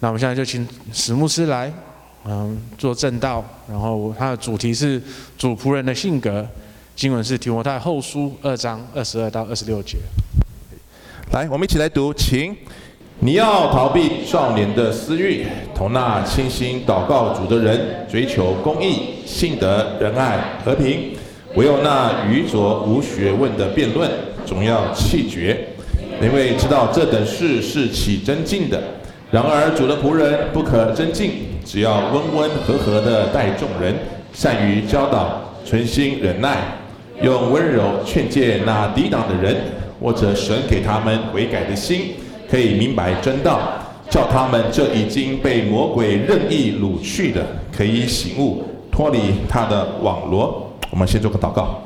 那我们现在就请史牧师来，嗯，做证道，然后他的主题是主仆人的性格，经文是提摩太后书二章二十二到二十六节。来，我们一起来读，请。你要逃避少年的私欲，同那倾心祷告主的人，追求公义、信德、仁爱、和平。唯有那愚拙无学问的辩论，总要弃绝，因为知道这等事是起争竞的。然而主的仆人不可争竞，只要温温和和地待众人，善于教导，存心忍耐，用温柔劝诫那抵挡的人，或者神给他们悔改的心。可以明白真道，叫他们这已经被魔鬼任意掳去的，可以醒悟，脱离他的网罗。我们先做个祷告，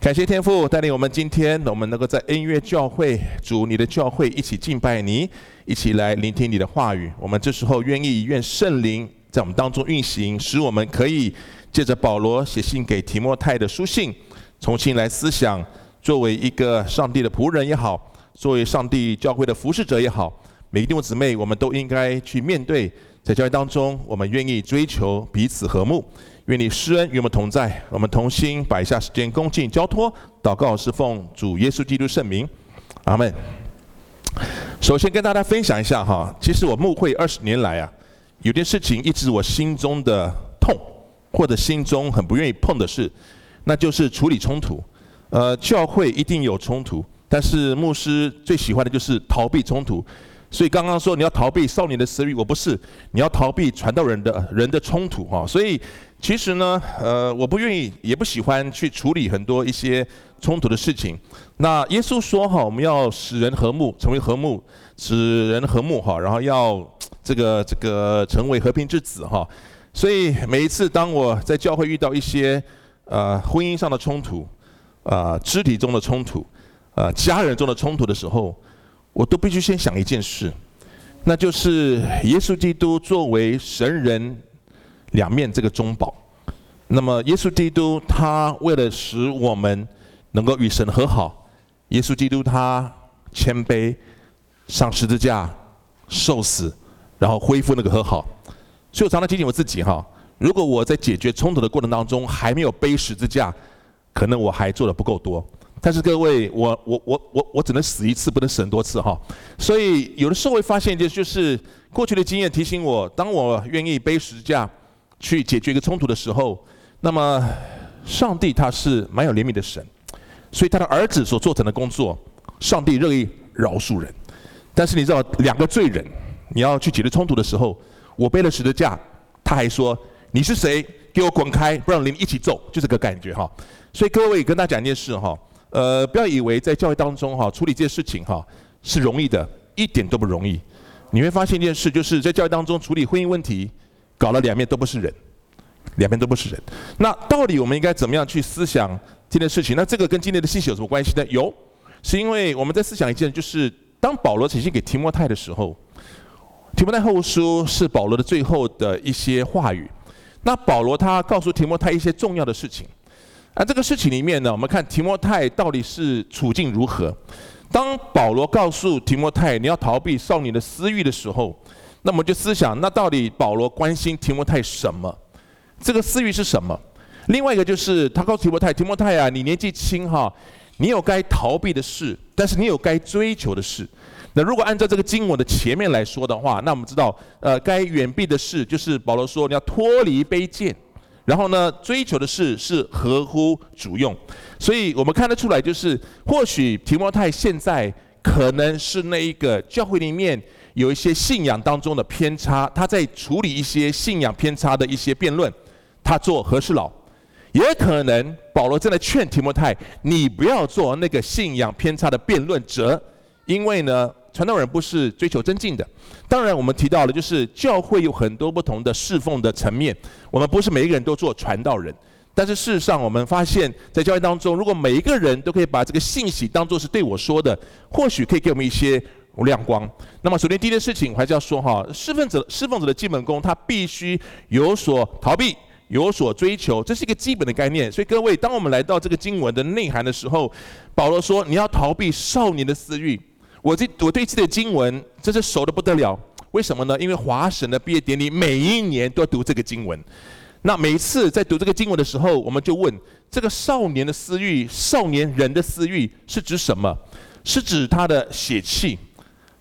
感谢天父带领我们今天，我们能够在恩约教会主你的教会一起敬拜你，一起来聆听你的话语。我们这时候愿意愿圣灵在我们当中运行，使我们可以借着保罗写信给提摩太的书信，重新来思想，作为一个上帝的仆人也好。作为上帝教会的服侍者也好，每个弟兄姊妹，我们都应该去面对，在教会当中，我们愿意追求彼此和睦，愿你施恩与我们同在，我们同心摆下时间恭敬交托，祷告是奉主耶稣基督圣名，阿门。首先跟大家分享一下哈，其实我牧会二十年来啊，有件事情一直我心中的痛，或者心中很不愿意碰的事，那就是处理冲突。呃，教会一定有冲突。但是牧师最喜欢的就是逃避冲突，所以刚刚说你要逃避少年的私欲，我不是，你要逃避传道人的人的冲突哈。所以其实呢，呃，我不愿意，也不喜欢去处理很多一些冲突的事情。那耶稣说哈，我们要使人和睦，成为和睦，使人和睦哈，然后要这个这个成为和平之子哈。所以每一次当我在教会遇到一些呃婚姻上的冲突，啊、呃，肢体中的冲突。呃，家人中的冲突的时候，我都必须先想一件事，那就是耶稣基督作为神人两面这个中保。那么，耶稣基督他为了使我们能够与神和好，耶稣基督他谦卑上十字架受死，然后恢复那个和好。所以我常常提醒我自己哈，如果我在解决冲突的过程当中还没有背十字架，可能我还做得不够多。但是各位，我我我我我只能死一次，不能死很多次哈。所以有的时候会发现，就就是过去的经验提醒我，当我愿意背十字架去解决一个冲突的时候，那么上帝他是蛮有怜悯的神，所以他的儿子所做成的工作，上帝乐意饶恕人。但是你知道，两个罪人你要去解决冲突的时候，我背了十字架，他还说你是谁？给我滚开，不然连你一起揍，就这个感觉哈。所以各位跟大家讲一件事哈。呃，不要以为在教会当中哈、处理这些事情哈、是容易的，一点都不容易。你会发现一件事，就是在教育当中处理婚姻问题，搞了两面都不是人，两边都不是人。那到底我们应该怎么样去思想这件事情？那这个跟今天的信息有什么关系呢？有，是因为我们在思想一件，就是当保罗写信给提摩太的时候，提摩太后书是保罗的最后的一些话语。那保罗他告诉提摩太一些重要的事情。那这个事情里面呢，我们看提摩太到底是处境如何？当保罗告诉提摩太你要逃避少年的私欲的时候，那么就思想，那到底保罗关心提摩太什么？这个私欲是什么？另外一个就是他告诉提摩太，提摩太啊，你年纪轻哈，你有该逃避的事，但是你有该追求的事。那如果按照这个经文的前面来说的话，那我们知道，呃，该远避的事就是保罗说你要脱离卑贱。然后呢，追求的事是合乎主用，所以我们看得出来，就是或许提摩太现在可能是那一个教会里面有一些信仰当中的偏差，他在处理一些信仰偏差的一些辩论，他做和事佬，也可能保罗正在劝提摩太，你不要做那个信仰偏差的辩论者，因为呢。传道人不是追求争竞的，当然我们提到了，就是教会有很多不同的侍奉的层面，我们不是每一个人都做传道人，但是事实上我们发现，在教会当中，如果每一个人都可以把这个信息当作是对我说的，或许可以给我们一些无亮光。那么首先第一件事情，我还是要说哈，侍奉者侍奉者的基本功，他必须有所逃避，有所追求，这是一个基本的概念。所以各位，当我们来到这个经文的内涵的时候，保罗说你要逃避少年的私欲。我这我对这的经文真是熟得不得了，为什么呢？因为华神的毕业典礼每一年都要读这个经文。那每一次在读这个经文的时候，我们就问：这个少年的私欲，少年人的私欲是指什么？是指他的血气，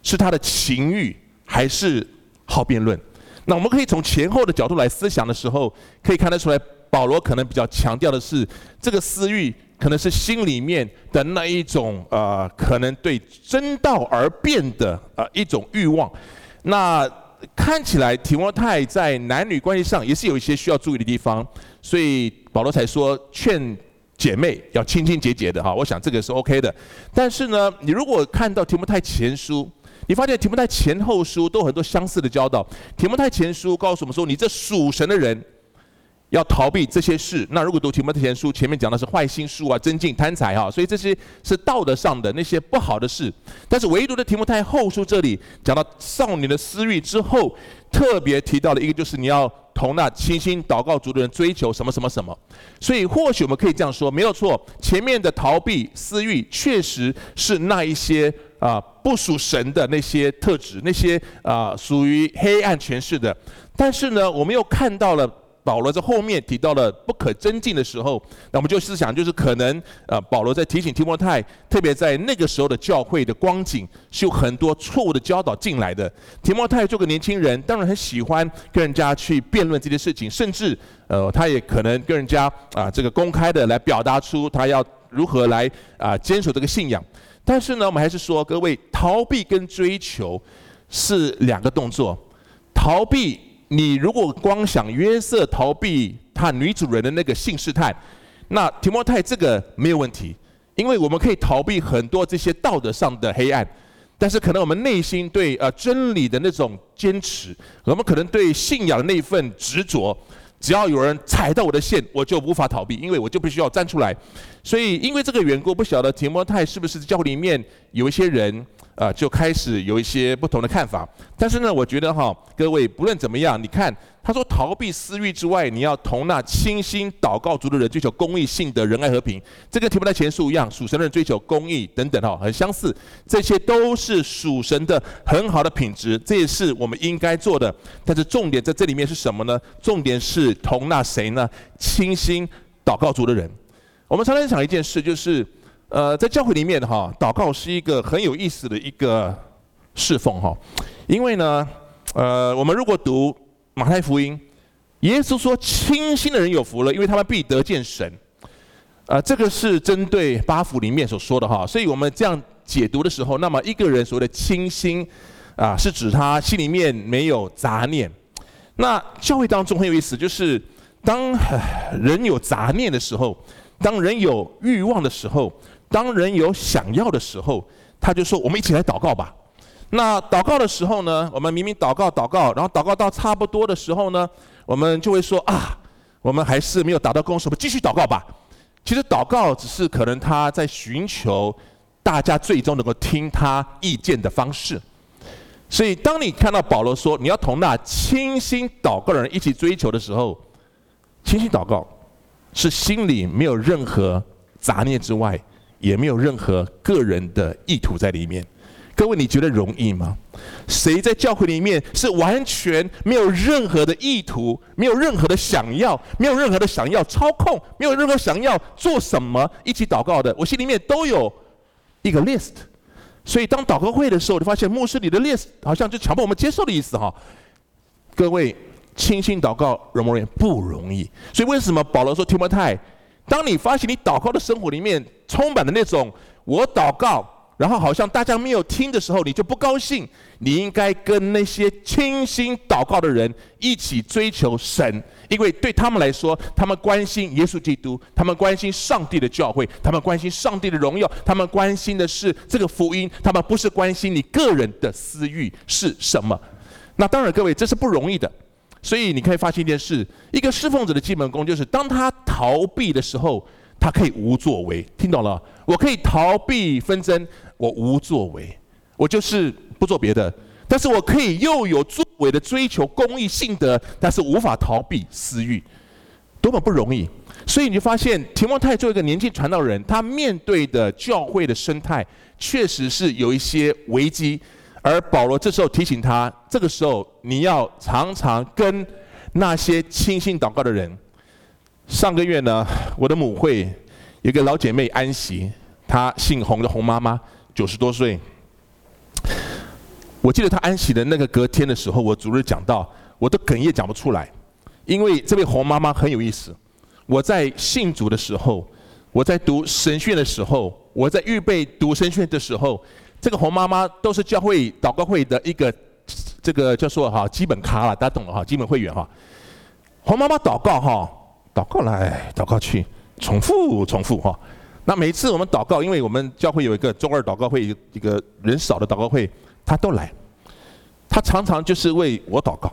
是他的情欲，还是好辩论？那我们可以从前后的角度来思想的时候，可以看得出来，保罗可能比较强调的是这个私欲，可能是心里面的那一种呃，可能对真道而辩的呃一种欲望。那看起来提摩太在男女关系上也是有一些需要注意的地方，所以保罗才说劝姐妹要清清洁洁的哈。我想这个是 OK 的。但是呢，你如果看到提摩太前书，你发现提摩太前后书都很多相似的教导。提摩太前书告诉我们说，你这属神的人。要逃避这些事。那如果读提摩太前书，前面讲的是坏心术啊、争竞、贪财哈，所以这些是道德上的那些不好的事。但是唯独的提摩太后书这里讲到少年的私欲之后，特别提到了一个，就是你要同那清心祷告主的人追求什么什么什么。所以或许我们可以这样说，没有错。前面的逃避私欲确实是那一些啊不属神的那些特质，那些啊属于黑暗权势的。但是呢，我们又看到了。保罗在后面提到了不可增进的时候，那我们就思想，就是可能呃，保罗在提醒提摩太，特别在那个时候的教会的光景是有很多错误的教导进来的。提摩太做个年轻人，当然很喜欢跟人家去辩论这些事情，甚至呃，他也可能跟人家啊这个公开的来表达出他要如何来啊坚守这个信仰。但是呢，我们还是说，各位逃避跟追求是两个动作，逃避。你如果光想约瑟逃避他女主人的那个性试探，那提摩太这个没有问题，因为我们可以逃避很多这些道德上的黑暗，但是可能我们内心对呃真理的那种坚持，我们可能对信仰的那份执着，只要有人踩到我的线，我就无法逃避，因为我就必须要站出来。所以因为这个缘故，不晓得提摩太是不是教会里面有一些人。啊、就开始有一些不同的看法。但是呢，我觉得哈，各位不论怎么样，你看他说逃避私欲之外，你要同那清心祷告族的人追求公义、性德、仁爱、和平。这个提摩太前述一样，属神的人追求公义等等哈，很相似。这些都是属神的很好的品质，这也是我们应该做的。但是重点在这里面是什么呢？重点是同那谁呢？清心祷告族的人。我们常常想一件事，就是。呃，在教会里面哈，祷告是一个很有意思的一个侍奉哈，因为呢，呃，我们如果读马太福音，耶稣说清心的人有福了，因为他们必得见神。呃，这个是针对八福里面所说的哈，所以我们这样解读的时候，那么一个人所谓的清心啊，是指他心里面没有杂念。那教会当中很有意思，就是当人有杂念的时候，当人有欲望的时候。当人有想要的时候，他就说：“我们一起来祷告吧。”那祷告的时候呢，我们明明祷告祷告，然后祷告到差不多的时候呢，我们就会说：“啊，我们还是没有达到共识，我们继续祷告吧。”其实祷告只是可能他在寻求大家最终能够听他意见的方式。所以，当你看到保罗说你要同那清心祷告的人一起追求的时候，清心祷告是心里没有任何杂念之外。也没有任何个人的意图在里面，各位，你觉得容易吗？谁在教会里面是完全没有任何的意图，没有任何的想要，没有任何的想要操控，没有任何想要做什么一起祷告的？我心里面都有一个 list，所以当祷告会的时候，你发现牧师你的 list 好像就强迫我们接受的意思哈。各位，清心祷告容不容易？不容易。所以为什么保罗说提摩太？当你发现你祷告的生活里面充满了那种我祷告，然后好像大家没有听的时候，你就不高兴。你应该跟那些清心祷告的人一起追求神，因为对他们来说，他们关心耶稣基督，他们关心上帝的教会，他们关心上帝的荣耀，他们关心的是这个福音，他们不是关心你个人的私欲是什么。那当然，各位，这是不容易的。所以你可以发现一件事：一个侍奉者的基本功就是，当他逃避的时候，他可以无作为。听懂了？我可以逃避纷争，我无作为，我就是不做别的。但是我可以又有作为的追求公益信德，但是无法逃避私欲，多么不容易！所以你就发现，提摩太作为一个年轻传道人，他面对的教会的生态，确实是有一些危机。而保罗这时候提醒他，这个时候你要常常跟那些倾心祷告的人。上个月呢，我的母会有个老姐妹安息，她姓洪的洪妈妈，九十多岁。我记得她安息的那个隔天的时候，我主日讲到，我都哽咽讲不出来，因为这位洪妈妈很有意思。我在信主的时候，我在读神学的时候，我在预备读神学的时候，这个红妈妈都是教会祷告会的一个这个叫做哈基本卡了，大家懂了哈，基本会员哈。红妈妈祷告哈，祷告来祷告去，重复重复哈。那每次我们祷告，因为我们教会有一个周二祷告会，一个人少的祷告会，她都来。她常常就是为我祷告，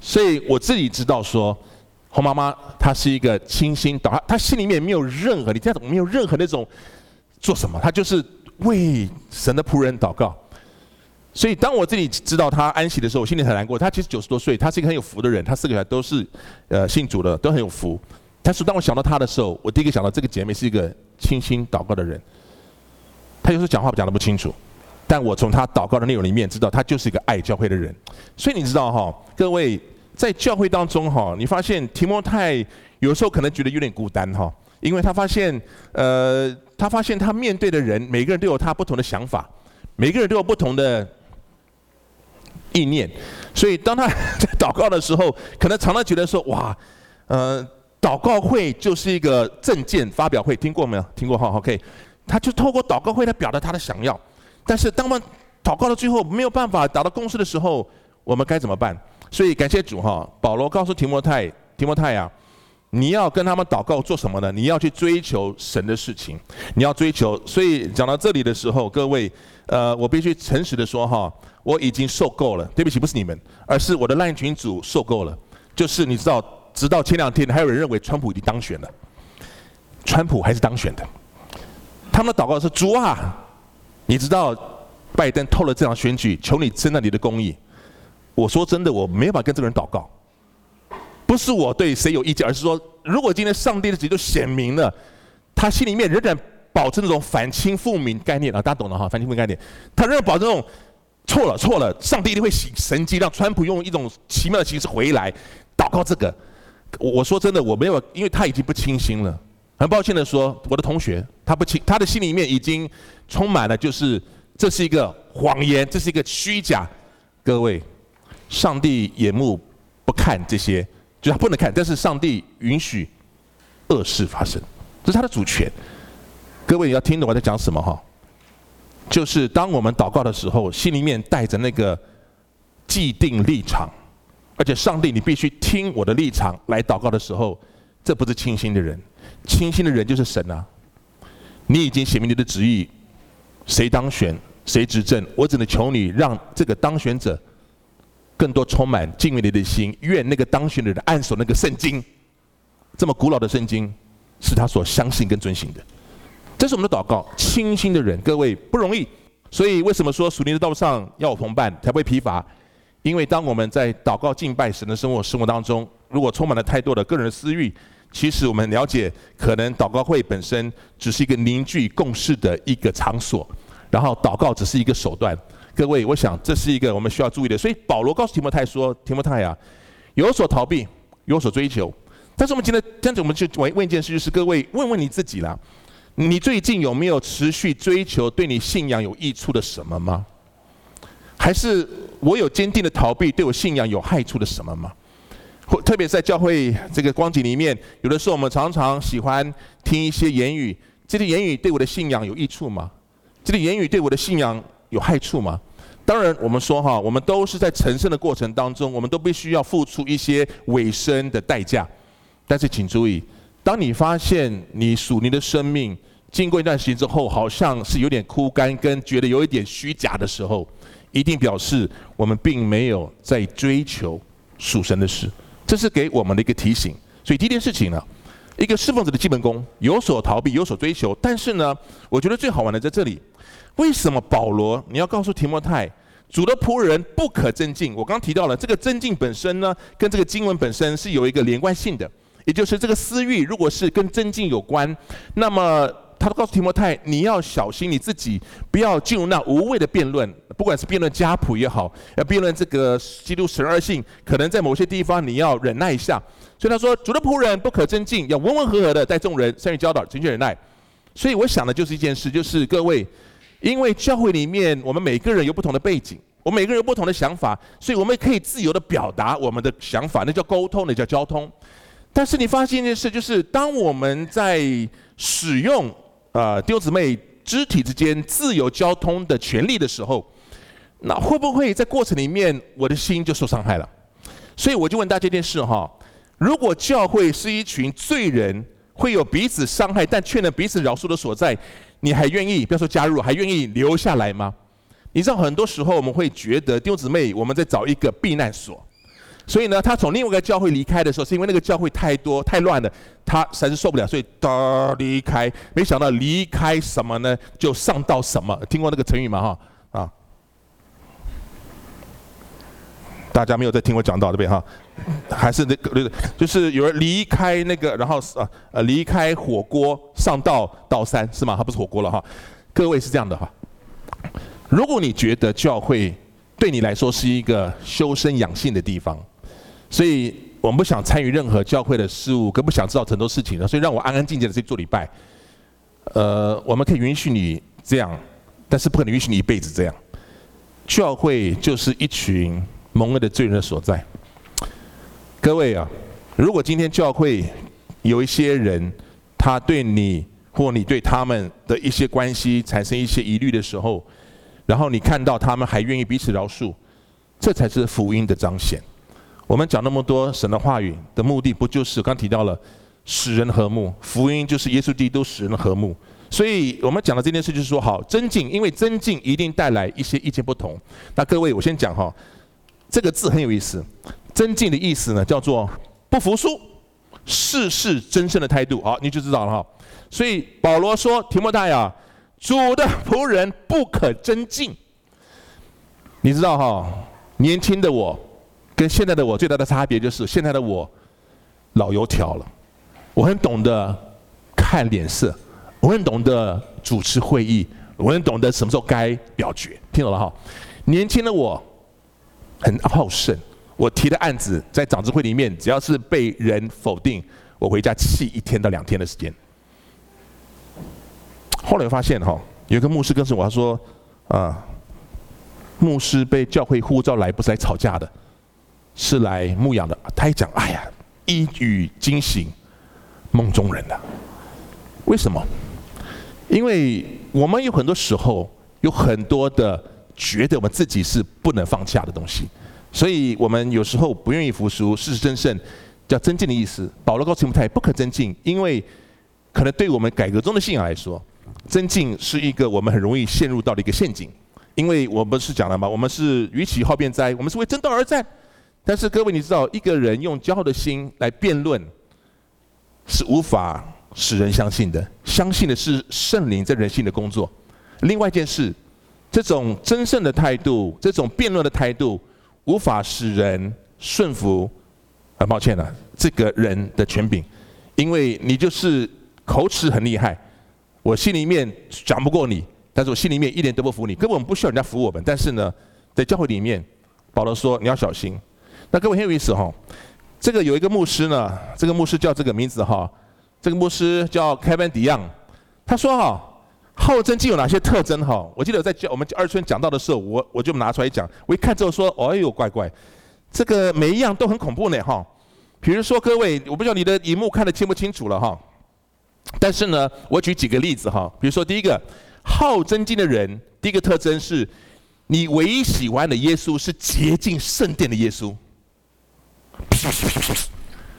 所以我自己知道说。红妈妈，她是一个倾心祷，她心里面没有任何，你这样没有任何那种做什么，她就是为神的仆人祷告。所以当我这里知道他安息的时候，我心里很难过。他其实九十多岁，他是一个很有福的人，他四个孩都是呃信主的，都很有福。但是当我想到他的时候，我第一个想到这个姐妹是一个倾心祷告的人。她有时候讲话讲得不清楚，但我从她祷告的内容里面知道，她就是一个爱教会的人。所以你知道哈，各位。在教会当中哈，你发现提摩太有时候可能觉得有点孤单哈，因为他发现，呃，他发现他面对的人，每个人都有他不同的想法，每个人都有不同的意念，所以当他在祷告的时候，可能常常觉得说，哇，呃，祷告会就是一个政见发表会，听过没有？听过哈？OK，他就透过祷告会来表达他的想要，但是当我们祷告到最后没有办法达到共识的时候，我们该怎么办？所以感谢主哈，保罗告诉提摩太，提摩太呀，你要跟他们祷告做什么呢？你要去追求神的事情，你要追求。所以讲到这里的时候，各位，呃，我必须诚实的说哈，我已经受够了。对不起，不是你们，而是我的烂群组受够了。就是你知道，直到前两天还有人认为川普已经当选了，川普还是当选的。他们的祷告是主啊，你知道拜登透了这场选举，求你真的你的公义。我说真的，我没办法跟这个人祷告，不是我对谁有意见，而是说，如果今天上帝的旨意都显明了，他心里面仍然保持那种反清复明概念啊，大家懂了哈，反清复明概念，他仍然保持这种错了错了，上帝一定会行神迹，让川普用一种奇妙的形式回来祷告这个。我说真的，我没有，因为他已经不清心了。很抱歉的说，我的同学他不清，他的心里面已经充满了，就是这是一个谎言，这是一个虚假，各位。上帝眼目不看这些，就是他不能看，但是上帝允许恶事发生，这是他的主权。各位你要听懂我在讲什么哈？就是当我们祷告的时候，心里面带着那个既定立场，而且上帝你必须听我的立场来祷告的时候，这不是倾心的人，倾心的人就是神啊！你已经写明你的旨意，谁当选谁执政，我只能求你让这个当选者。更多充满敬畏你的心，愿那个当选的人按手那个圣经，这么古老的圣经，是他所相信跟遵循的。这是我们的祷告。清心的人，各位不容易。所以为什么说属灵的道路上要有同伴才不会疲乏？因为当我们在祷告敬拜神的生活生活当中，如果充满了太多的个人的私欲，其实我们了解，可能祷告会本身只是一个凝聚共识的一个场所，然后祷告只是一个手段。各位，我想这是一个我们需要注意的。所以保罗告诉提摩太说：“提摩太啊，有所逃避，有所追求。”但是我们今天，这样子我们就问问一件事，就是各位问问你自己啦：你最近有没有持续追求对你信仰有益处的什么吗？还是我有坚定的逃避对我信仰有害处的什么吗？或特别在教会这个光景里面，有的时候我们常常喜欢听一些言语，这些言语对我的信仰有益处吗？这些言语对我的信仰有害处吗？当然，我们说哈，我们都是在成圣的过程当中，我们都必须要付出一些委身的代价。但是请注意，当你发现你属灵的生命经过一段时间之后，好像是有点枯干，跟觉得有一点虚假的时候，一定表示我们并没有在追求属神的事。这是给我们的一个提醒。所以第一件事情呢，一个侍奉者的基本功，有所逃避，有所追求。但是呢，我觉得最好玩的在这里。为什么保罗你要告诉提摩太，主的仆人不可争竞？我刚提到了这个争竞本身呢，跟这个经文本身是有一个连贯性的，也就是这个私欲如果是跟争竞有关，那么他都告诉提摩太，你要小心你自己，不要进入那无谓的辩论，不管是辩论家谱也好，要辩论这个基督十二性，可能在某些地方你要忍耐一下。所以他说，主的仆人不可争竞，要温温和和的待众人，善于教导，诚恳忍耐。所以我想的就是一件事，就是各位，因为教会里面我们每个人有不同的背景，我们每个人有不同的想法，所以我们可以自由的表达我们的想法，那叫沟通，那叫交通。但是你发现一件事，就是当我们在使用啊弟兄姊妹肢体之间自由交通的权利的时候，那会不会在过程里面我的心就受伤害了？所以我就问大家一件事哈：如果教会是一群罪人，会有彼此伤害但却能彼此饶恕的所在，你还愿意不要说加入，还愿意留下来吗？你知道很多时候我们会觉得弟兄姊妹我们在找一个避难所。所以呢，他从另外一个教会离开的时候，是因为那个教会太多太乱了，他实在是受不了，所以哒离开。没想到离开什么呢？就上到什么？听过那个成语吗？哈啊，大家没有在听我讲到对不对？哈，还是那个那个，就是有人离开那个，然后呃呃离开火锅上到道山是吗？他不是火锅了哈。各位是这样的哈，如果你觉得教会对你来说是一个修身养性的地方。所以我们不想参与任何教会的事务，更不想知道很多事情了。所以让我安安静静的去做礼拜。呃，我们可以允许你这样，但是不可能允许你一辈子这样。教会就是一群蒙恩的罪人的所在。各位啊，如果今天教会有一些人，他对你或你对他们的一些关系产生一些疑虑的时候，然后你看到他们还愿意彼此饶恕，这才是福音的彰显。我们讲那么多神的话语的目的，不就是刚提到了使人和睦？福音就是耶稣基督使人和睦。所以我们讲的这件事就是说，好，增进，因为增进一定带来一些意见不同。那各位，我先讲哈，这个字很有意思，争竞的意思呢叫做不服输，事事争胜的态度。好，你就知道了哈。所以保罗说，提摩太啊，主的仆人不可争竞。你知道哈，年轻的我。跟现在的我最大的差别就是，现在的我老油条了，我很懂得看脸色，我很懂得主持会议，我很懂得什么时候该表决，听懂了哈？年轻的我很好胜，我提的案子在长执会里面，只要是被人否定，我回家气一天到两天的时间。后来发现哈，有个牧师告诉我，他说啊，牧师被教会呼召来，不是来吵架的。是来牧养的，他一讲，哎呀，一语惊醒梦中人的。为什么？因为我们有很多时候有很多的觉得我们自己是不能放下的东西，所以我们有时候不愿意服输，事事争胜，叫增进的意思。保罗告诉提摩太不可增进，因为可能对我们改革中的信仰来说，增进是一个我们很容易陷入到的一个陷阱，因为我们是讲了嘛，我们是与其好辩哉，我们是为争道而战。但是各位，你知道一个人用骄傲的心来辩论，是无法使人相信的。相信的是圣灵在人性的工作。另外一件事，这种争胜的态度，这种辩论的态度，无法使人顺服。很抱歉了，这个人的权柄，因为你就是口齿很厉害，我心里面讲不过你，但是我心里面一点都不服你。根本不需要人家服我们。但是呢，在教会里面，保罗说你要小心。那各位很有意思哈，这个有一个牧师呢，这个牧师叫这个名字哈，这个牧师叫 Kevin Dye，他说哈，好真经有哪些特征哈？我记得在教我们二村讲到的时候，我我就拿出来讲，我一看之后说，哎呦怪怪，这个每一样都很恐怖呢哈。比如说各位，我不知道你的荧幕看得清不清楚了哈，但是呢，我举几个例子哈，比如说第一个，好真经的人，第一个特征是，你唯一喜欢的耶稣是洁净圣殿的耶稣。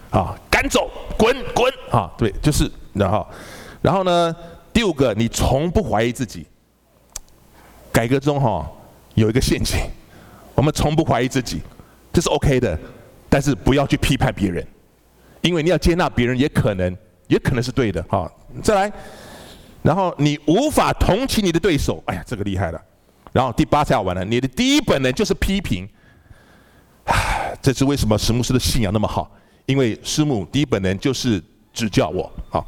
啊，赶走，滚滚啊！对，就是然后，然后呢？第五个，你从不怀疑自己。改革中哈有一个陷阱，我们从不怀疑自己，这是 OK 的，但是不要去批判别人，因为你要接纳别人，也可能也可能是对的。哈，再来，然后你无法同情你的对手，哎呀，这个厉害了。然后第八才好玩了，你的第一本能就是批评。这是为什么石牧师的信仰那么好？因为师母第一本能就是指教我。好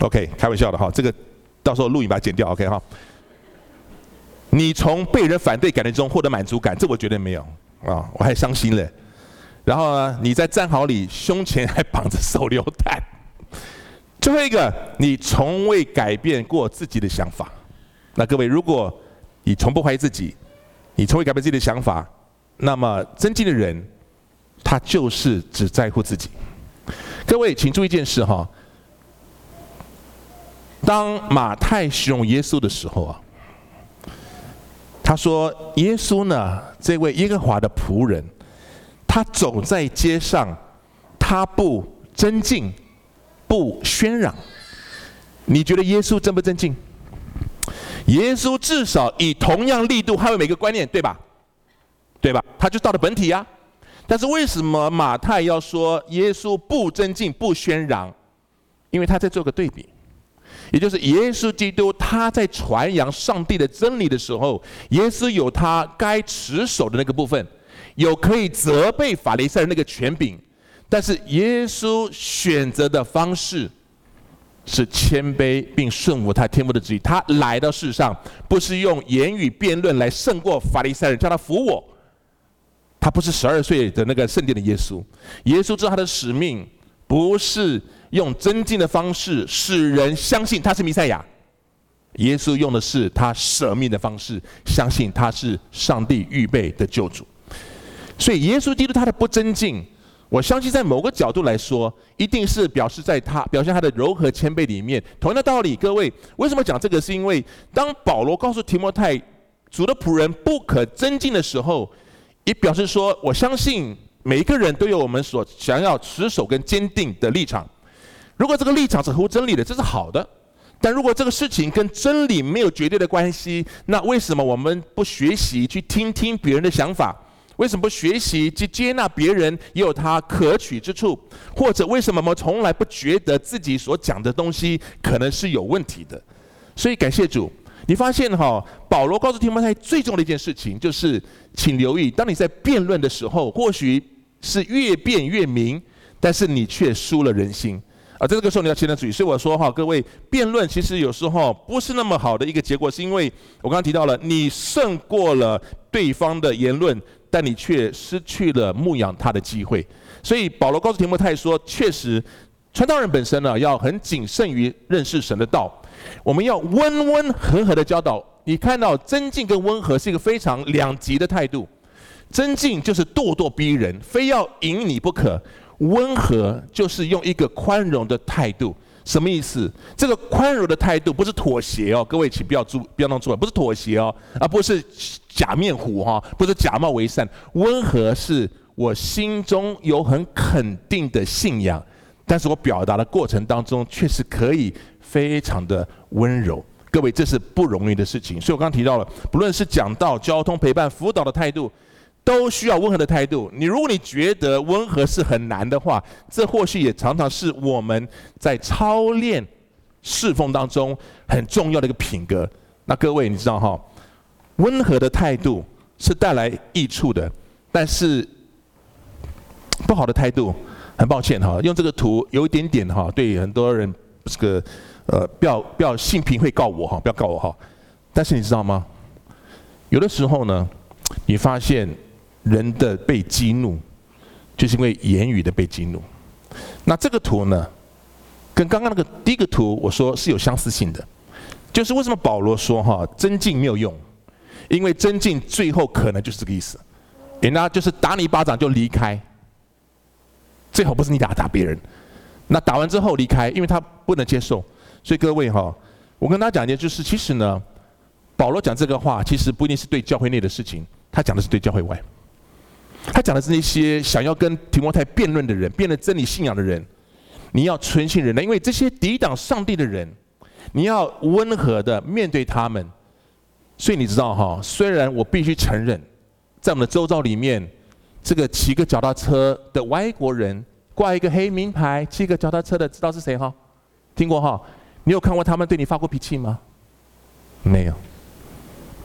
，OK，开玩笑的哈。这个到时候录影把它剪掉，OK 哈。你从被人反对感觉中获得满足感，这我绝对没有啊，我还伤心了。然后呢，你在战壕里胸前还绑着手榴弹。最后一个，你从未改变过自己的想法。那各位，如果你从不怀疑自己，你从未改变自己的想法，那么真正的人，他就是只在乎自己。各位，请注意一件事哈。当马太形容耶稣的时候啊，他说：“耶稣呢，这位耶和华的仆人，他走在街上，他不尊敬，不喧嚷。你觉得耶稣争不尊敬？”耶稣至少以同样力度捍卫每个观念，对吧？对吧？他就到了本体呀。但是为什么马太要说耶稣不尊敬、不喧嚷？因为他在做个对比，也就是耶稣基督他在传扬上帝的真理的时候，耶稣有他该持守的那个部分，有可以责备法利赛人那个权柄，但是耶稣选择的方式。是谦卑并顺服他天父的旨意。他来到世上，不是用言语辩论来胜过法利赛人，叫他服我。他不是十二岁的那个圣殿的耶稣。耶稣知道他的使命，不是用增进的方式使人相信他是弥赛亚。耶稣用的是他舍命的方式，相信他是上帝预备的救主。所以，耶稣基督他的不尊敬。我相信，在某个角度来说，一定是表示在他表现他的柔和谦卑里面。同样的道理，各位为什么讲这个？是因为当保罗告诉提摩太，主的仆人不可尊敬的时候，也表示说，我相信每一个人都有我们所想要持守跟坚定的立场。如果这个立场是合乎真理的，这是好的；但如果这个事情跟真理没有绝对的关系，那为什么我们不学习去听听别人的想法？为什么不学习去接纳别人也有他可取之处？或者为什么我们从来不觉得自己所讲的东西可能是有问题的？所以感谢主，你发现哈，保罗告诉提摩太最重要的一件事情就是，请留意，当你在辩论的时候，或许是越辩越明，但是你却输了人心。啊，在这个时候你要谦让主义。所以我说哈，各位辩论其实有时候不是那么好的一个结果，是因为我刚刚提到了，你胜过了对方的言论。但你却失去了牧养他的机会，所以保罗告诉提摩太说：“确实，传道人本身呢，要很谨慎于认识神的道。我们要温温和和的教导。你看到争竞跟温和是一个非常两极的态度。争竞就是咄咄逼人，非要赢你不可；温和就是用一个宽容的态度。”什么意思？这个宽容的态度不是妥协哦，各位请不要注不要弄错了，不是妥协哦，而不是假面虎哈，不是假冒为善。温和是我心中有很肯定的信仰，但是我表达的过程当中确实可以非常的温柔。各位，这是不容易的事情。所以我刚刚提到了，不论是讲道、交通、陪伴、辅导的态度。都需要温和的态度。你如果你觉得温和是很难的话，这或许也常常是我们在操练侍奉当中很重要的一个品格。那各位，你知道哈，温和的态度是带来益处的，但是不好的态度，很抱歉哈，用这个图有一点点哈，对很多人这个呃，不要不要性平会告我哈，不要告我哈。但是你知道吗？有的时候呢，你发现。人的被激怒，就是因为言语的被激怒。那这个图呢，跟刚刚那个第一个图我说是有相似性的，就是为什么保罗说哈争竞没有用，因为争竞最后可能就是这个意思，人家就是打你一巴掌就离开，最好不是你打打别人，那打完之后离开，因为他不能接受。所以各位哈，我跟大家讲一件，就是其实呢，保罗讲这个话其实不一定是对教会内的事情，他讲的是对教会外。他讲的是那些想要跟提摩太辩论的人，辩论真理信仰的人，你要存心忍耐，因为这些抵挡上帝的人，你要温和的面对他们。所以你知道哈，虽然我必须承认，在我们的周遭里面，这个骑个脚踏车的外国人，挂一个黑名牌，骑个脚踏车的，知道是谁哈？听过哈？你有看过他们对你发过脾气吗？没有，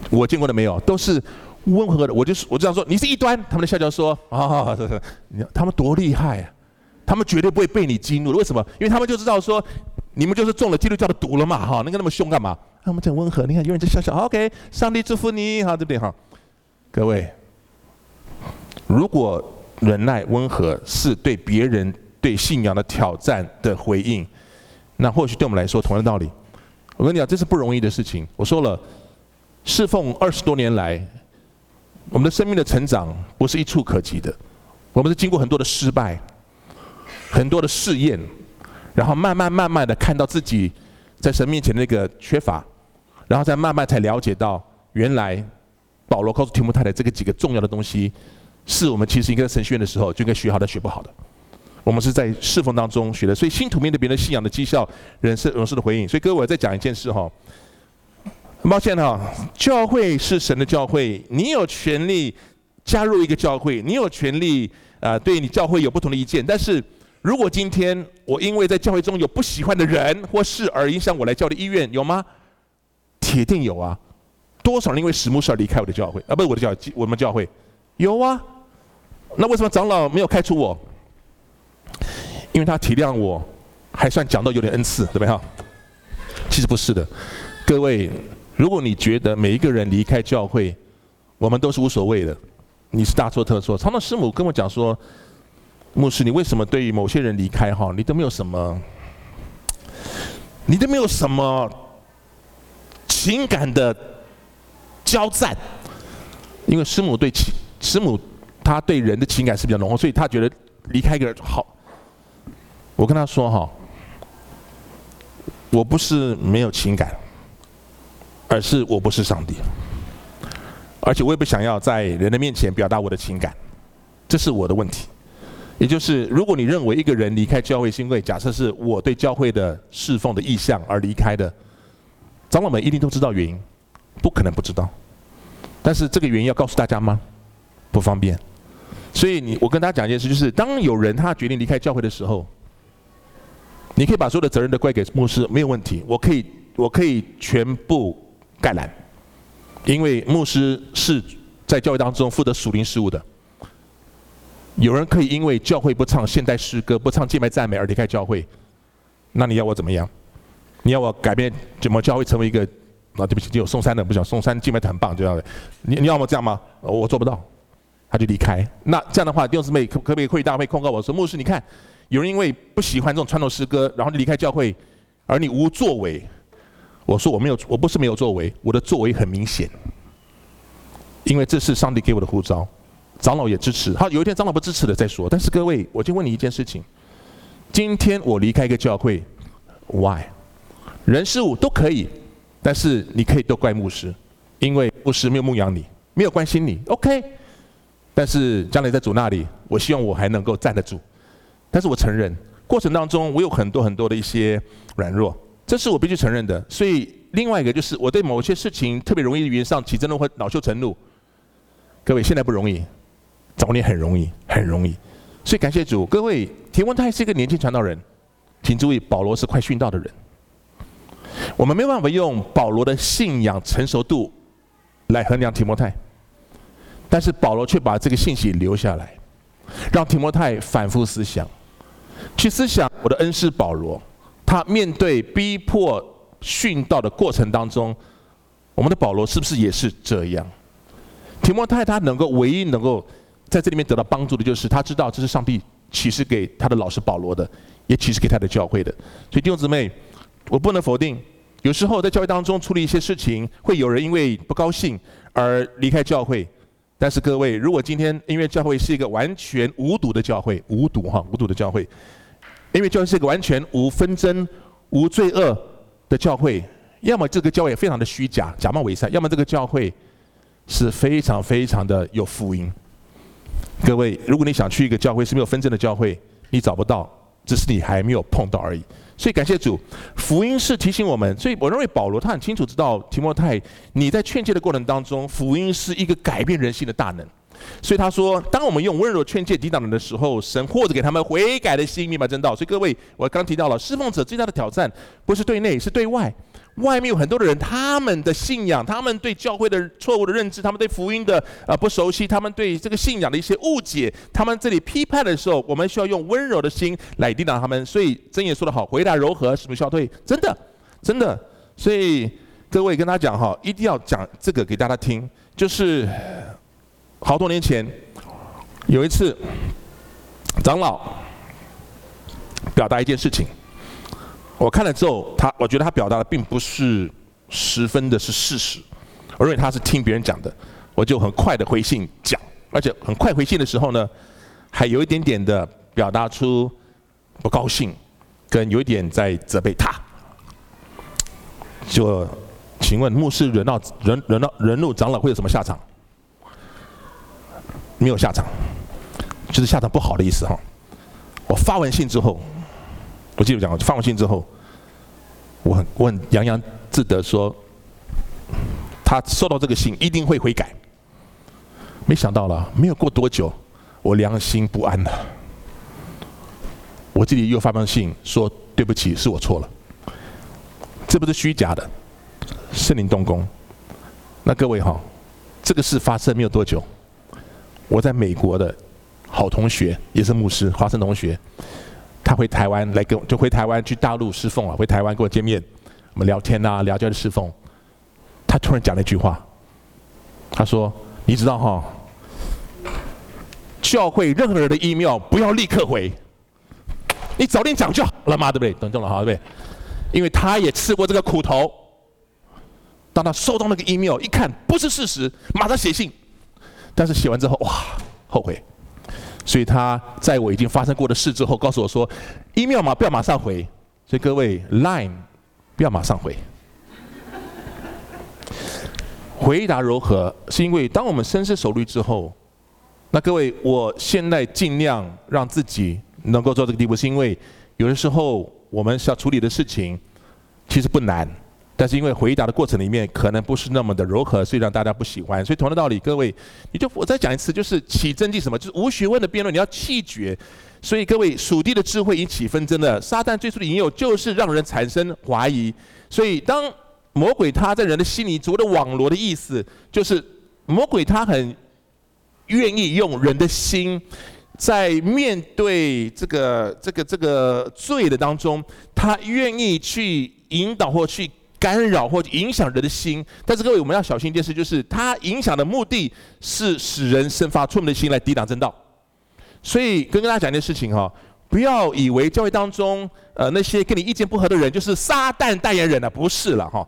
我见过的没有，都是。温和的，我就是我这样说，你是异端，他们的笑笑说啊，你、哦、他们多厉害啊，他们绝对不会被你激怒的。为什么？因为他们就知道说，你们就是中了基督教的毒了嘛，哈，那个那么凶干嘛？那我们讲温和，你看有人在笑笑，OK，上帝祝福你，好，对不对？哈，各位，如果忍耐温和是对别人对信仰的挑战的回应，那或许对我们来说同样的道理。我跟你讲，这是不容易的事情。我说了，侍奉二十多年来，我们的生命的成长不是一触可及的，我们是经过很多的失败，很多的试验。然后慢慢慢慢的看到自己在神面前的那个缺乏，然后再慢慢才了解到，原来保罗告诉提摩太的这个几个重要的东西，是我们其实应该在神学院的时候就应该学好的，学不好的。我们是在侍奉当中学的，所以信徒面对别人信仰的绩效，人是勇士的回应。所以各位，我再讲一件事哈，抱歉哈，教会是神的教会，你有权利加入一个教会，你有权利啊、对你教会有不同的意见，但是。如果今天我因为在教会中有不喜欢的人或事而影响我来教的意愿，有吗？铁定有啊！多少人因为史牧师而离开我的教会啊？不是我的教，我们教会有啊。那为什么长老没有开除我？因为他体谅我，还算讲到有点恩赐，对不对哈？其实不是的，各位，如果你觉得每一个人离开教会，我们都是无所谓的，你是大错特错。长老师母跟我讲说。牧师，你为什么对于某些人离开哈，你都没有什么，你都没有什么情感的交战？因为师母对情，师母他对人的情感是比较浓厚，所以他觉得离开一个人好。我跟他说哈，我不是没有情感，而是我不是上帝，而且我也不想要在人的面前表达我的情感，这是我的问题。也就是，如果你认为一个人离开教会是因为假设是我对教会的侍奉的意向而离开的，长老们一定都知道原因，不可能不知道。但是这个原因要告诉大家吗？不方便。所以你，我跟大家讲一件事，就是当有人他决定离开教会的时候，你可以把所有的责任都怪给牧师，没有问题。我可以，我可以全部概览，因为牧师是在教会当中负责属灵事务的。有人可以因为教会不唱现代诗歌、不唱敬拜赞美而离开教会，那你要我怎么样？你要我改变怎么教会成为一个？啊，对不起，只有松山的不讲，松山敬拜很棒，这样的。你你要么这样吗？我做不到，他就离开。那这样的话，弟兄姊妹可可不可以会大会控告我说，牧师，你看，有人因为不喜欢这种传统诗歌，然后离开教会，而你无作为。我说我没有，我不是没有作为，我的作为很明显，因为这是上帝给我的护照。长老也支持，好，有一天长老不支持了再说。但是各位，我就问你一件事情：今天我离开一个教会，why？人事物都可以，但是你可以都怪牧师，因为牧师没有牧养你，没有关心你，OK？但是将来在主那里，我希望我还能够站得住。但是我承认，过程当中我有很多很多的一些软弱，这是我必须承认的。所以另外一个就是，我对某些事情特别容易语言上起争论或恼羞成怒。各位，现在不容易。早年很容易，很容易，所以感谢主。各位，提摩太是一个年轻传道人，请注意，保罗是快殉道的人。我们没办法用保罗的信仰成熟度来衡量提摩太，但是保罗却把这个信息留下来，让提摩太反复思想，去思想我的恩师保罗，他面对逼迫殉道的过程当中，我们的保罗是不是也是这样？提摩太他能够唯一能够。在这里面得到帮助的就是他知道这是上帝启示给他的老师保罗的，也启示给他的教会的。所以弟兄姊妹，我不能否定，有时候在教会当中处理一些事情，会有人因为不高兴而离开教会。但是各位，如果今天因为教会是一个完全无毒的教会，无毒哈，无毒的教会，因为教会是一个完全无纷争、无罪恶的教会，要么这个教会非常的虚假，假冒伪善；要么这个教会是非常非常的有福音。各位，如果你想去一个教会是没有纷争的教会，你找不到，只是你还没有碰到而已。所以感谢主，福音是提醒我们。所以我认为保罗他很清楚知道提摩太，你在劝诫的过程当中，福音是一个改变人性的大能。所以他说，当我们用温柔劝诫抵挡人的时候，神或者给他们悔改的心，明白真道。所以各位，我刚提到了侍奉者最大的挑战，不是对内，是对外。外面有很多的人，他们的信仰，他们对教会的错误的认知，他们对福音的啊、呃、不熟悉，他们对这个信仰的一些误解，他们这里批判的时候，我们需要用温柔的心来抵挡他们。所以真言说得好，回答柔和，使民消退。真的，真的。所以各位跟他讲哈，一定要讲这个给大家听。就是好多年前有一次，长老表达一件事情。我看了之后，他我觉得他表达的并不是十分的是事实，我认为他是听别人讲的，我就很快的回信讲，而且很快回信的时候呢，还有一点点的表达出不高兴，跟有一点在责备他。就请问牧师惹怒人惹怒惹怒长老会有什么下场？没有下场，就是下场不好的意思哈。我发完信之后。我记得讲，发完信之后，我很我很洋洋自得说，他收到这个信一定会悔改。没想到了，没有过多久，我良心不安了。我这里又发封信说对不起，是我错了，这不是虚假的，圣灵动工。那各位哈，这个事发生没有多久，我在美国的好同学也是牧师，华生同学。他回台湾来跟，就回台湾去大陆侍奉了。回台湾跟我见面，我们聊天呐，聊天的侍奉。他突然讲了一句话，他说：“你知道哈，教会任何人的 email 不要立刻回，你早点讲就好了嘛，对不对？等等了哈，对不对？因为他也吃过这个苦头。当他收到那个 email 一看不是事实，马上写信，但是写完之后哇，后悔。”所以他在我已经发生过的事之后，告诉我说：“email 嘛，不要马上回。”所以各位，line 不要马上回。回答柔和，是因为当我们深思熟虑之后，那各位，我现在尽量让自己能够做这个地步，是因为有的时候我们需要处理的事情其实不难。但是因为回答的过程里面可能不是那么的柔和，所以让大家不喜欢。所以同样的道理，各位，你就我再讲一次，就是起争执什么，就是无学问的辩论，你要弃绝。所以各位，属地的智慧引起纷争的，撒旦最初的引诱就是让人产生怀疑。所以当魔鬼他在人的心里做的网罗的意思，就是魔鬼他很愿意用人的心，在面对这个这个这个罪的当中，他愿意去引导或去。干扰或影响人的心，但是各位，我们要小心一件事，就是它影响的目的是使人生发出我们的心来抵挡正道。所以跟大家讲一件事情哈，不要以为教会当中呃那些跟你意见不合的人就是撒旦代言人了，不是了哈，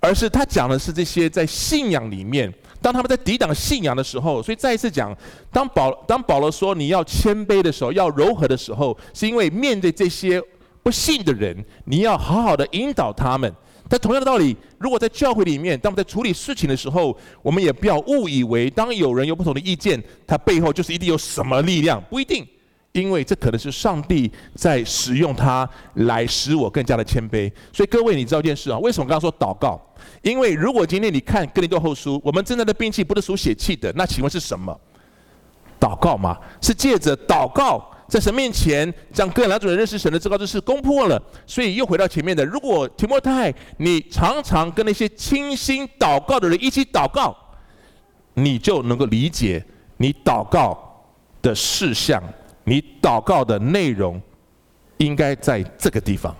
而是他讲的是这些在信仰里面，当他们在抵挡信仰的时候，所以再一次讲，当保当保罗说你要谦卑的时候，要柔和的时候，是因为面对这些不信的人，你要好好的引导他们。但同样的道理，如果在教会里面，当我们在处理事情的时候，我们也不要误以为，当有人有不同的意见，他背后就是一定有什么力量，不一定，因为这可能是上帝在使用他来使我更加的谦卑。所以各位，你知道一件事啊？为什么刚刚说祷告？因为如果今天你看哥林多后书，我们真正的兵器不是属血气的，那请问是什么？祷告吗？是借着祷告。在神面前，将各两种人认识神的至高之事攻破了，所以又回到前面的。如果提摩太，你常常跟那些倾心祷告的人一起祷告，你就能够理解你祷告的事项，你祷告的内容应该在这个地方。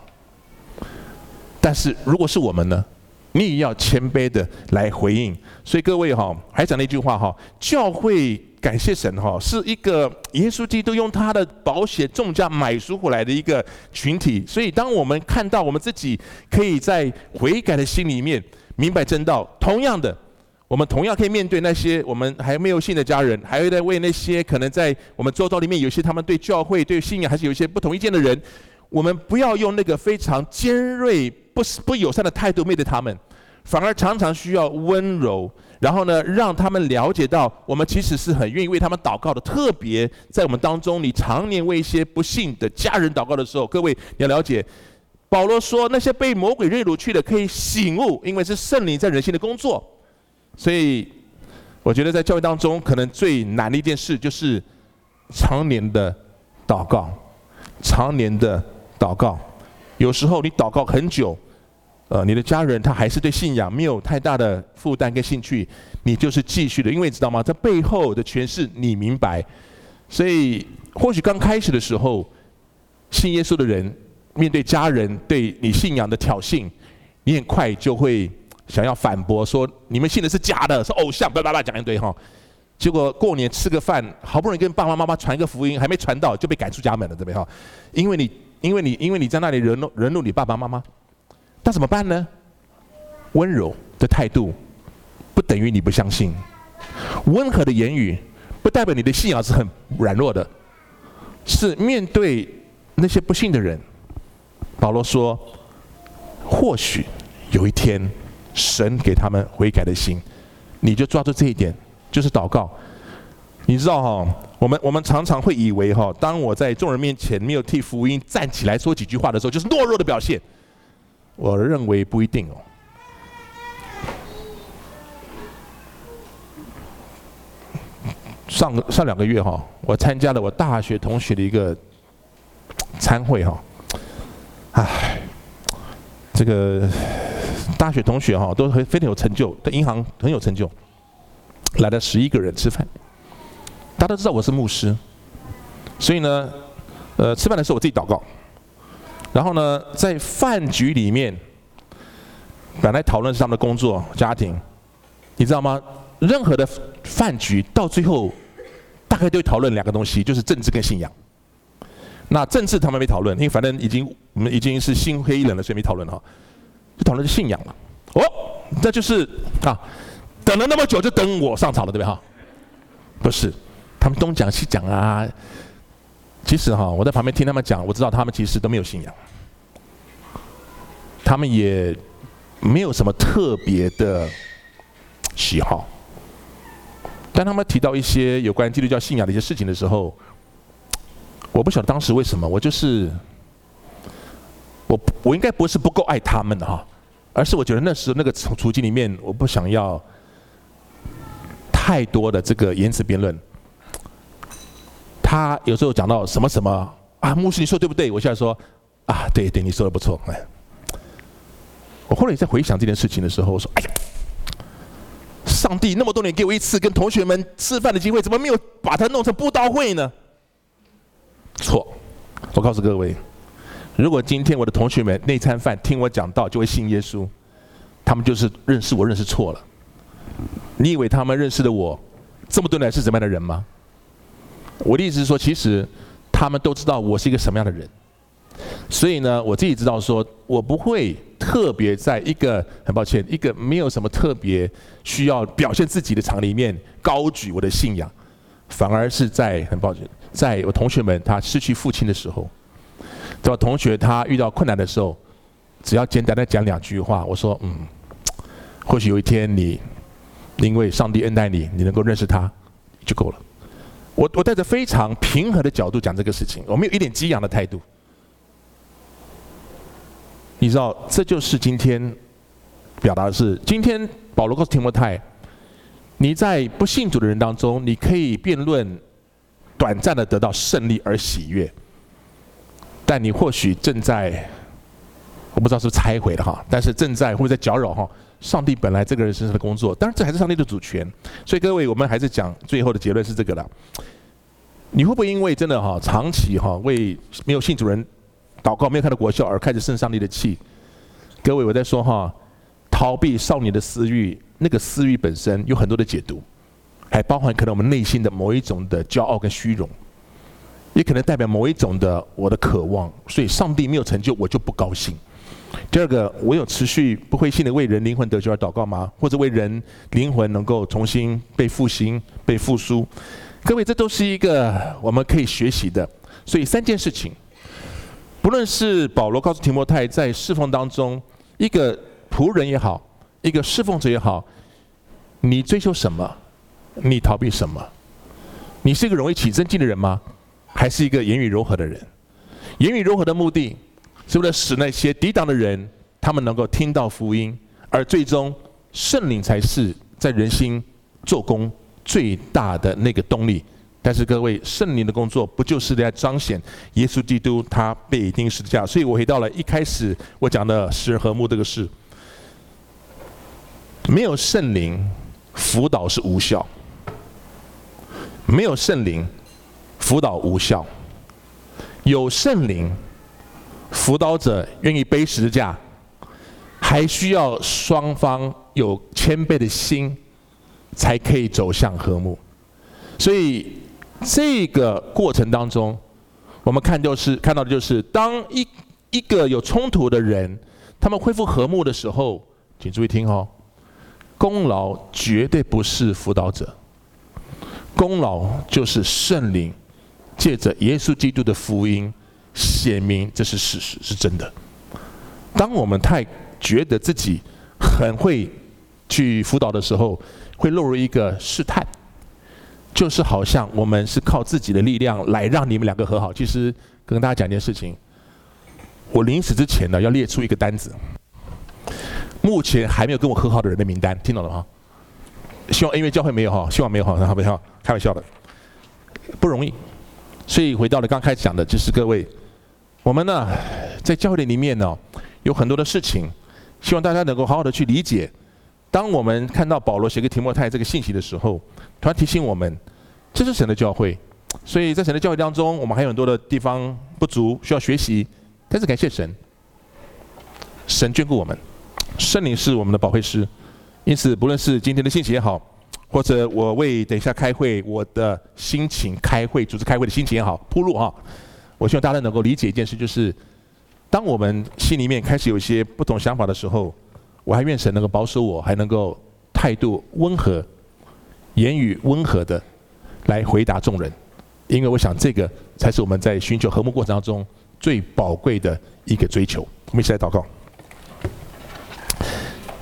但是如果是我们呢？你也要谦卑的来回应。所以各位哈，还讲那句话哈，教会。感谢神哈，是一个耶稣基督用他的保险重价买赎回来的一个群体。所以，当我们看到我们自己可以在悔改的心里面明白真道，同样的，我们同样可以面对那些我们还没有信的家人，还会在为那些可能在我们周遭里面有些他们对教会、对信仰还是有一些不同意见的人，我们不要用那个非常尖锐、不不友善的态度面对他们，反而常常需要温柔。然后呢，让他们了解到，我们其实是很愿意为他们祷告的。特别在我们当中，你常年为一些不幸的家人祷告的时候，各位你要了解，保罗说那些被魔鬼掠夺去的可以醒悟，因为是圣灵在人心的工作。所以，我觉得在教会当中，可能最难的一件事就是常年的祷告，常年的祷告。有时候你祷告很久，呃，你的家人他还是对信仰没有太大的负担跟兴趣，你就是继续的，因为你知道吗？这背后的诠释你明白，所以或许刚开始的时候，信耶稣的人面对家人对你信仰的挑衅，你很快就会想要反驳说你们信的是假的，是偶像，叭叭叭讲一堆哈。结果过年吃个饭，好不容易跟爸爸妈妈传一个福音，还没传到就被赶出家门了，对不对哈？因为你因为你因为你在那里惹怒惹怒你爸爸妈妈。那怎么办呢？温柔的态度不等于你不相信，温和的言语不代表你的信仰是很软弱的。是面对那些不信的人，保罗说：或许有一天，神给他们悔改的心，你就抓住这一点，就是祷告。你知道哈，我们我们常常会以为哈，当我在众人面前没有替福音站起来说几句话的时候，就是懦弱的表现。我认为不一定哦。上上两个月哈，我参加了我大学同学的一个参会哈。唉，这个大学同学哈都很非常有成就，在银行很有成就，来了十一个人吃饭。大家都知道我是牧师，所以呢，呃，吃饭的时候我自己祷告。然后呢，在饭局里面，本来讨论是他们的工作、家庭，你知道吗？任何的饭局到最后，大概都会讨论两个东西，就是政治跟信仰。那政治他们没讨论，因为反正已经我们已经是心灰意冷了，所以没讨论哈。就讨论是信仰了。哦，这就是啊，等了那么久就等我上场了，对不对哈？不是，他们东讲西讲啊。其实哈，我在旁边听他们讲，我知道他们其实都没有信仰，他们也没有什么特别的喜好。当他们提到一些有关基督教信仰的一些事情的时候，我不晓得当时为什么，我就是我我应该不是不够爱他们的哈，而是我觉得那时候那个处处境里面，我不想要太多的这个言辞辩论。他有时候讲到什么什么啊，牧师你说对不对？我现在说啊，对对，你说的不错。哎，我后来在回想这件事情的时候，我说哎呀，上帝那么多年给我一次跟同学们吃饭的机会，怎么没有把它弄成布道会呢？错，我告诉各位，如果今天我的同学们那餐饭听我讲道就会信耶稣，他们就是认识我认识错了。你以为他们认识的我这么多年是怎么样的人吗？我的意思是说，其实他们都知道我是一个什么样的人，所以呢，我自己知道说，我不会特别在一个很抱歉，一个没有什么特别需要表现自己的场里面高举我的信仰，反而是在很抱歉，在我同学们他失去父亲的时候，在我同学他遇到困难的时候，只要简单的讲两句话，我说嗯，或许有一天你因为上帝恩待你，你能够认识他就够了。我我带着非常平和的角度讲这个事情，我没有一点激昂的态度。你知道，这就是今天表达的是，今天保罗告诉提摩太，你在不信主的人当中，你可以辩论，短暂的得到胜利而喜悦，但你或许正在，我不知道是不是拆毁了哈，但是正在或者在搅扰哈。上帝本来这个人身上的工作，当然这还是上帝的主权。所以各位，我们还是讲最后的结论是这个了。你会不会因为真的哈，长期哈为没有信主人祷告，没有看到果效而开始生上帝的气？各位，我在说哈，逃避少年的私欲，那个私欲本身有很多的解读，还包含可能我们内心的某一种的骄傲跟虚荣，也可能代表某一种的我的渴望。所以上帝没有成就，我就不高兴。第二个，我有持续不灰心的为人灵魂得救而祷告吗？或者为人灵魂能够重新被复兴、被复苏？各位，这都是一个我们可以学习的。所以三件事情，不论是保罗告诉提摩太在侍奉当中，一个仆人也好，一个侍奉者也好，你追求什么？你逃避什么？你是一个容易起争竞的人吗？还是一个言语柔和的人？言语柔和的目的，是为了使那些抵挡的人，他们能够听到福音，而最终圣灵才是在人心做工最大的那个动力，但是各位，圣灵的工作不就是在彰显耶稣基督他被钉十字架？所以我回到了一开始我讲的使人和睦这个事。没有圣灵，辅导是无效；没有圣灵，辅导无效；有圣灵，辅导者愿意背十字架，还需要双方有谦卑的心，才可以走向和睦。所以这个过程当中，我们看就是看到的就是，当一一个有冲突的人，他们恢复和睦的时候，请注意听哦。功劳绝对不是辅导者，功劳就是圣灵借着耶稣基督的福音写明这是事实，是真的。当我们太觉得自己很会去辅导的时候，会落入一个试探，就是好像我们是靠自己的力量来让你们两个和好。其实跟大家讲一件事情，我临死之前呢，要列出一个单子。目前还没有跟我和好的人的名单，听懂了吗？希望因为教会没有哈，希望没有哈，开玩笑，开玩笑的，不容易。所以回到了刚开始讲的，就是各位，我们呢在教会里面呢有很多的事情，希望大家能够好好的去理解。当我们看到保罗写给提摩太这个信息的时候，他提醒我们，这是神的教会。所以在神的教会当中，我们还有很多的地方不足需要学习，但是感谢神，神眷顾我们。圣灵是我们的保惠师，因此不论是今天的信息也好，或者我为等一下开会我的心情开会组织开会的心情也好铺路哈，我希望大家能够理解一件事，就是当我们心里面开始有一些不同想法的时候，我还愿神能够保守我，还能够态度温和，言语温和的来回答众人，因为我想这个才是我们在寻求和睦过程当中最宝贵的一个追求。我们一起来祷告。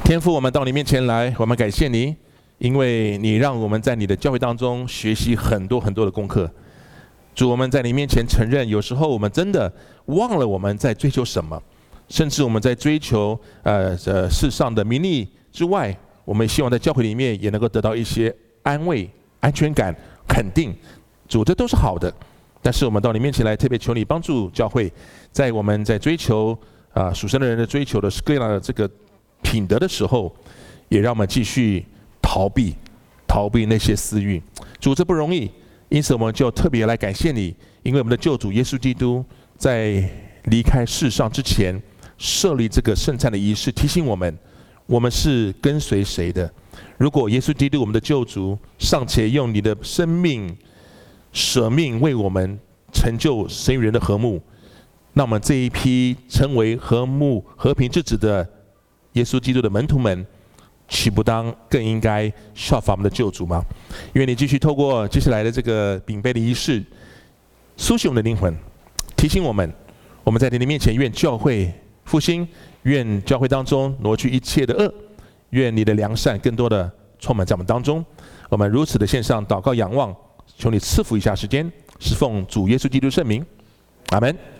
天父，我们到你面前来，我们感谢你，因为你让我们在你的教会当中学习很多很多的功课。主，我们在你面前承认，有时候我们真的忘了我们在追求什么，甚至我们在追求呃呃世上的名利之外，我们希望在教会里面也能够得到一些安慰、安全感、肯定。主，这都是好的，但是我们到你面前来，特别求你帮助教会，在我们在追求啊属神的人的追求的各样的这个。品德的时候，也让我们继续逃避，逃避那些私欲。主，这不容易，因此我们就特别来感谢你，因为我们的救主耶稣基督在离开世上之前，设立这个圣餐的仪式，提醒我们，我们是跟随谁的。如果耶稣基督我们的救主尚且用你的生命舍命为我们成就神与人的和睦，那么这一批成为和睦和平之子的。耶稣基督的门徒们，岂不当更应该效法我们的救主吗？愿你继续透过接下来的这个饼杯的仪式，苏醒我们的灵魂，提醒我们，我们在你的面前，愿教会复兴，愿教会当中挪去一切的恶，愿你的良善更多的充满在我们当中。我们如此的献上祷告仰望，求你赐福一下时间，是奉主耶稣基督圣名，阿门。